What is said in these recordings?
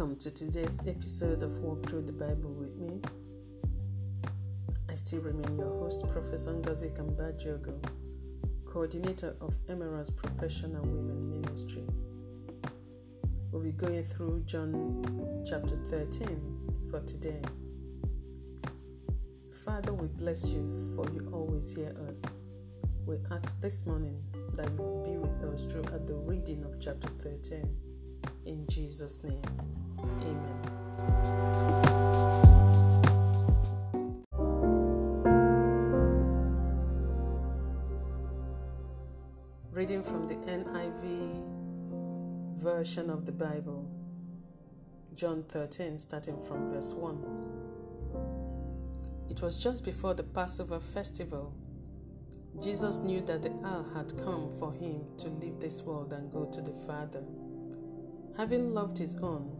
Welcome to today's episode of Walk Through the Bible with me. I still remain your host, Professor Ngozi Kambajogo, coordinator of Emerald's Professional Women Ministry. We'll be going through John chapter 13 for today. Father, we bless you for you always hear us. We ask this morning that you be with us throughout the reading of chapter 13. In Jesus' name. Reading from the NIV version of the Bible, John 13, starting from verse 1. It was just before the Passover festival. Jesus knew that the hour had come for him to leave this world and go to the Father. Having loved his own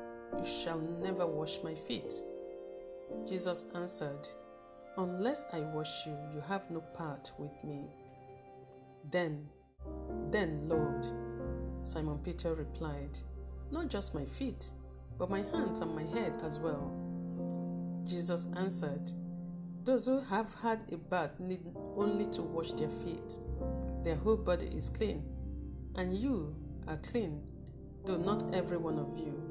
you shall never wash my feet. Jesus answered, Unless I wash you, you have no part with me. Then, then, Lord, Simon Peter replied, Not just my feet, but my hands and my head as well. Jesus answered, Those who have had a bath need only to wash their feet. Their whole body is clean, and you are clean, though not every one of you.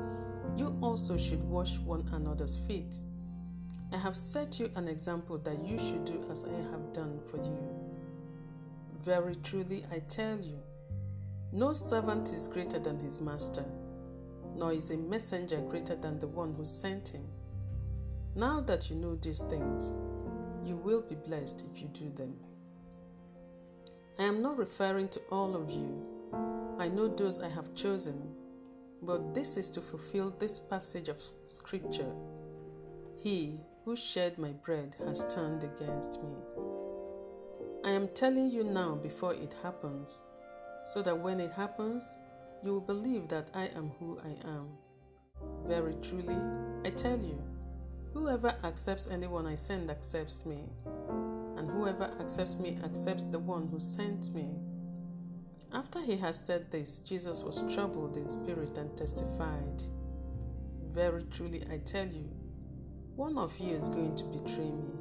you also should wash one another's feet. I have set you an example that you should do as I have done for you. Very truly, I tell you, no servant is greater than his master, nor is a messenger greater than the one who sent him. Now that you know these things, you will be blessed if you do them. I am not referring to all of you. I know those I have chosen, but this is to fulfill this passage of Scripture. He who shared my bread has turned against me. I am telling you now before it happens, so that when it happens, you will believe that I am who I am. Very truly, I tell you, whoever accepts anyone I send accepts me, and whoever accepts me accepts the one who sent me. After he had said this, Jesus was troubled in spirit and testified, Very truly, I tell you, one of you is going to betray me.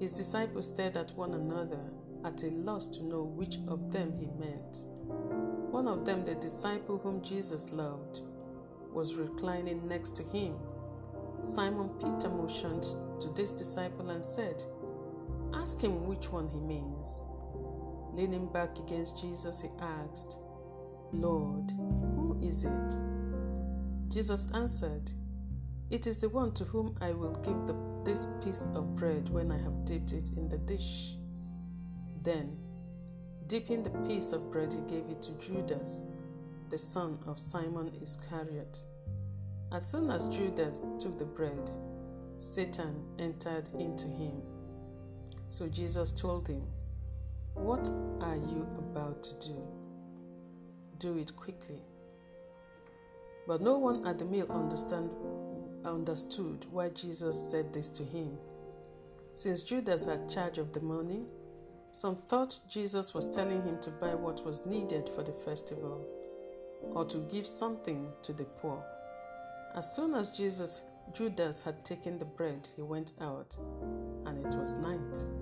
His disciples stared at one another, at a loss to know which of them he meant. One of them, the disciple whom Jesus loved, was reclining next to him. Simon Peter motioned to this disciple and said, Ask him which one he means. Leaning back against Jesus, he asked, Lord, who is it? Jesus answered, It is the one to whom I will give the, this piece of bread when I have dipped it in the dish. Then, dipping the piece of bread, he gave it to Judas, the son of Simon Iscariot. As soon as Judas took the bread, Satan entered into him. So Jesus told him, What are you about to do? Do it quickly. But no one at the meal understand, understood why Jesus said this to him. Since Judas had charge of the money, some thought Jesus was telling him to buy what was needed for the festival or to give something to the poor. As soon as Jesus Judas had taken the bread, he went out, and it was night.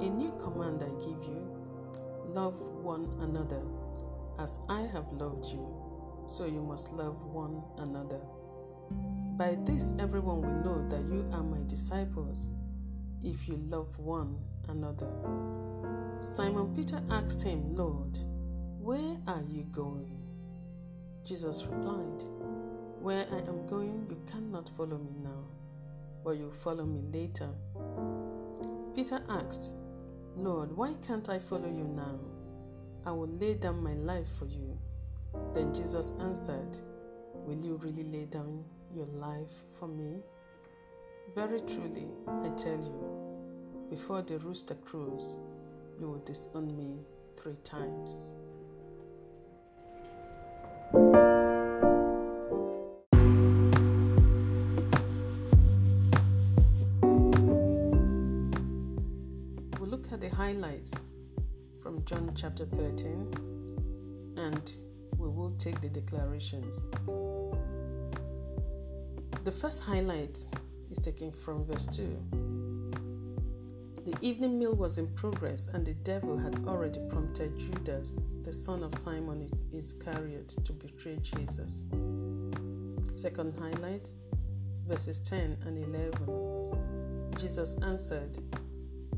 A new command I give you love one another. As I have loved you, so you must love one another. By this, everyone will know that you are my disciples if you love one another. Simon Peter asked him, Lord, where are you going? Jesus replied, Where I am going, you cannot follow me now, but you'll follow me later. Peter asked, Lord, why can't I follow you now? I will lay down my life for you. Then Jesus answered, Will you really lay down your life for me? Very truly, I tell you, before the rooster crows, you will disown me three times. Highlights from John chapter 13 and we will take the declarations. The first highlight is taken from verse 2. The evening meal was in progress, and the devil had already prompted Judas, the son of Simon Iscariot, to betray Jesus. Second highlight, verses 10 and 11. Jesus answered,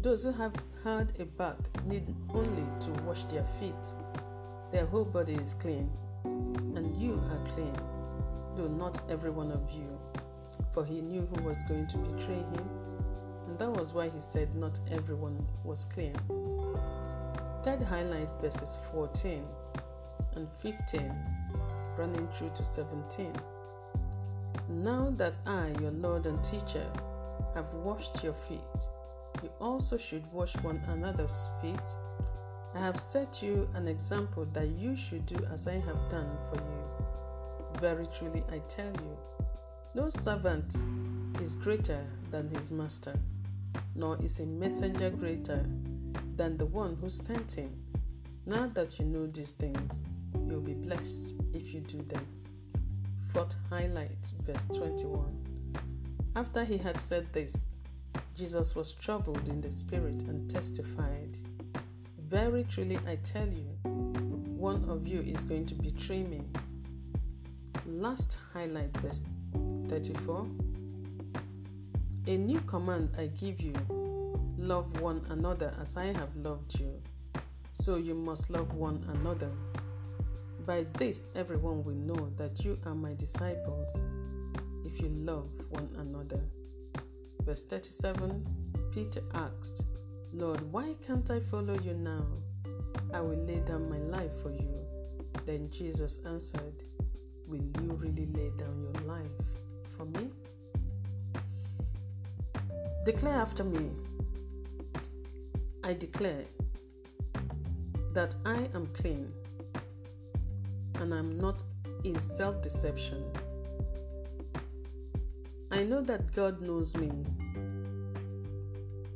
Those who have had a bath need only to wash their feet. Their whole body is clean, and you are clean, though not every one of you. For he knew who was going to betray him and that was why he said not everyone was clean. Third highlight verses 14 and 15, running through to 17. Now that I, your Lord and teacher, have washed your feet, you also should wash one another's feet. I have set you an example that you should do as I have done for you. Very truly, I tell you, no servant is greater than his master nor is a messenger greater than the one who sent him. Now that you know these things, you'll be blessed if you do them. Fourth highlight, verse 21. After he had said this, Jesus was troubled in the spirit and testified, Very truly I tell you, one of you is going to betray me. Last highlight, verse 34. A new command I give you love one another as I have loved you. So you must love one another. By this, everyone will know that you are my disciples if you love one another. Verse 37 Peter asked, Lord, why can't I follow you now? I will lay down my life for you. Then Jesus answered, Will you really lay down your life for me? Declare after me. I declare that I am clean and I'm not in self deception. I know that God knows me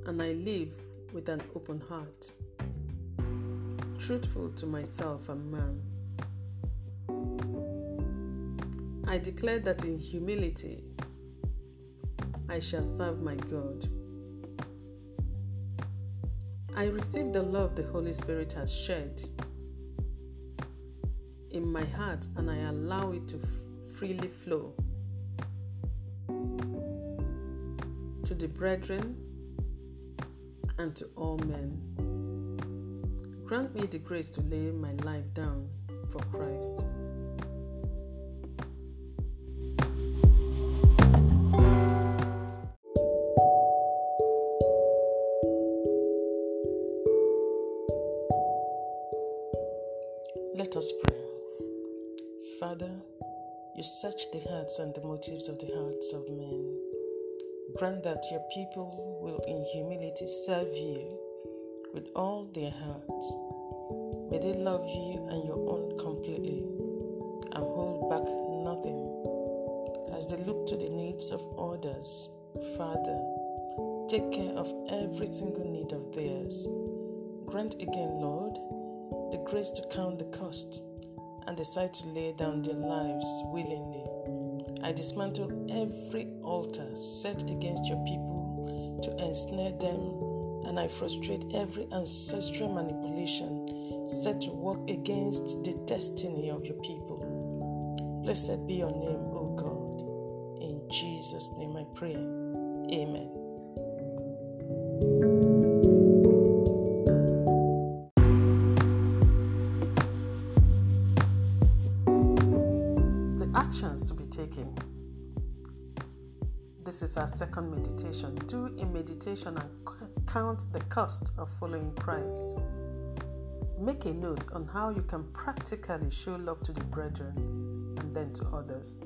and I live with an open heart, truthful to myself and man. I declare that in humility I shall serve my God. I receive the love the Holy Spirit has shed in my heart and I allow it to freely flow the brethren and to all men. Grant me the grace to lay my life down for Christ. Let us pray. Father, you search the hearts and the motives of the hearts of men. Grant that your people will in humility serve you with all their hearts. May they love you and your own completely and hold back nothing. As they look to the needs of others, Father, take care of every single need of theirs. Grant again, Lord, the grace to count the cost and decide to lay down their lives willingly. I dismantle every altar set against your people to ensnare them, and I frustrate every ancestral manipulation set to work against the destiny of your people. Blessed be your name, O God. In Jesus' name I pray. Amen. Actions to be taken. This is our second meditation. Do a meditation and count the cost of following Christ. Make a note on how you can practically show love to the brethren and then to others.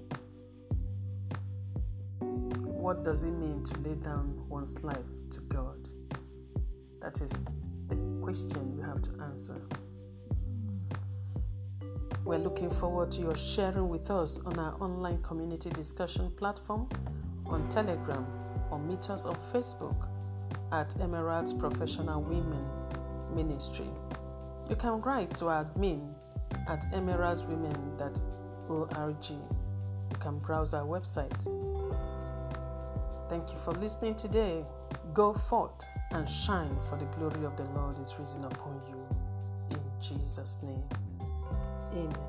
What does it mean to lay down one's life to God? That is the question you have to answer. We're looking forward to your sharing with us on our online community discussion platform on Telegram or meet us on Facebook at Emerald's Professional Women Ministry. You can write to our admin at emeraldswomen.org. You can browse our website. Thank you for listening today. Go forth and shine, for the glory of the Lord is risen upon you. In Jesus' name. Amen.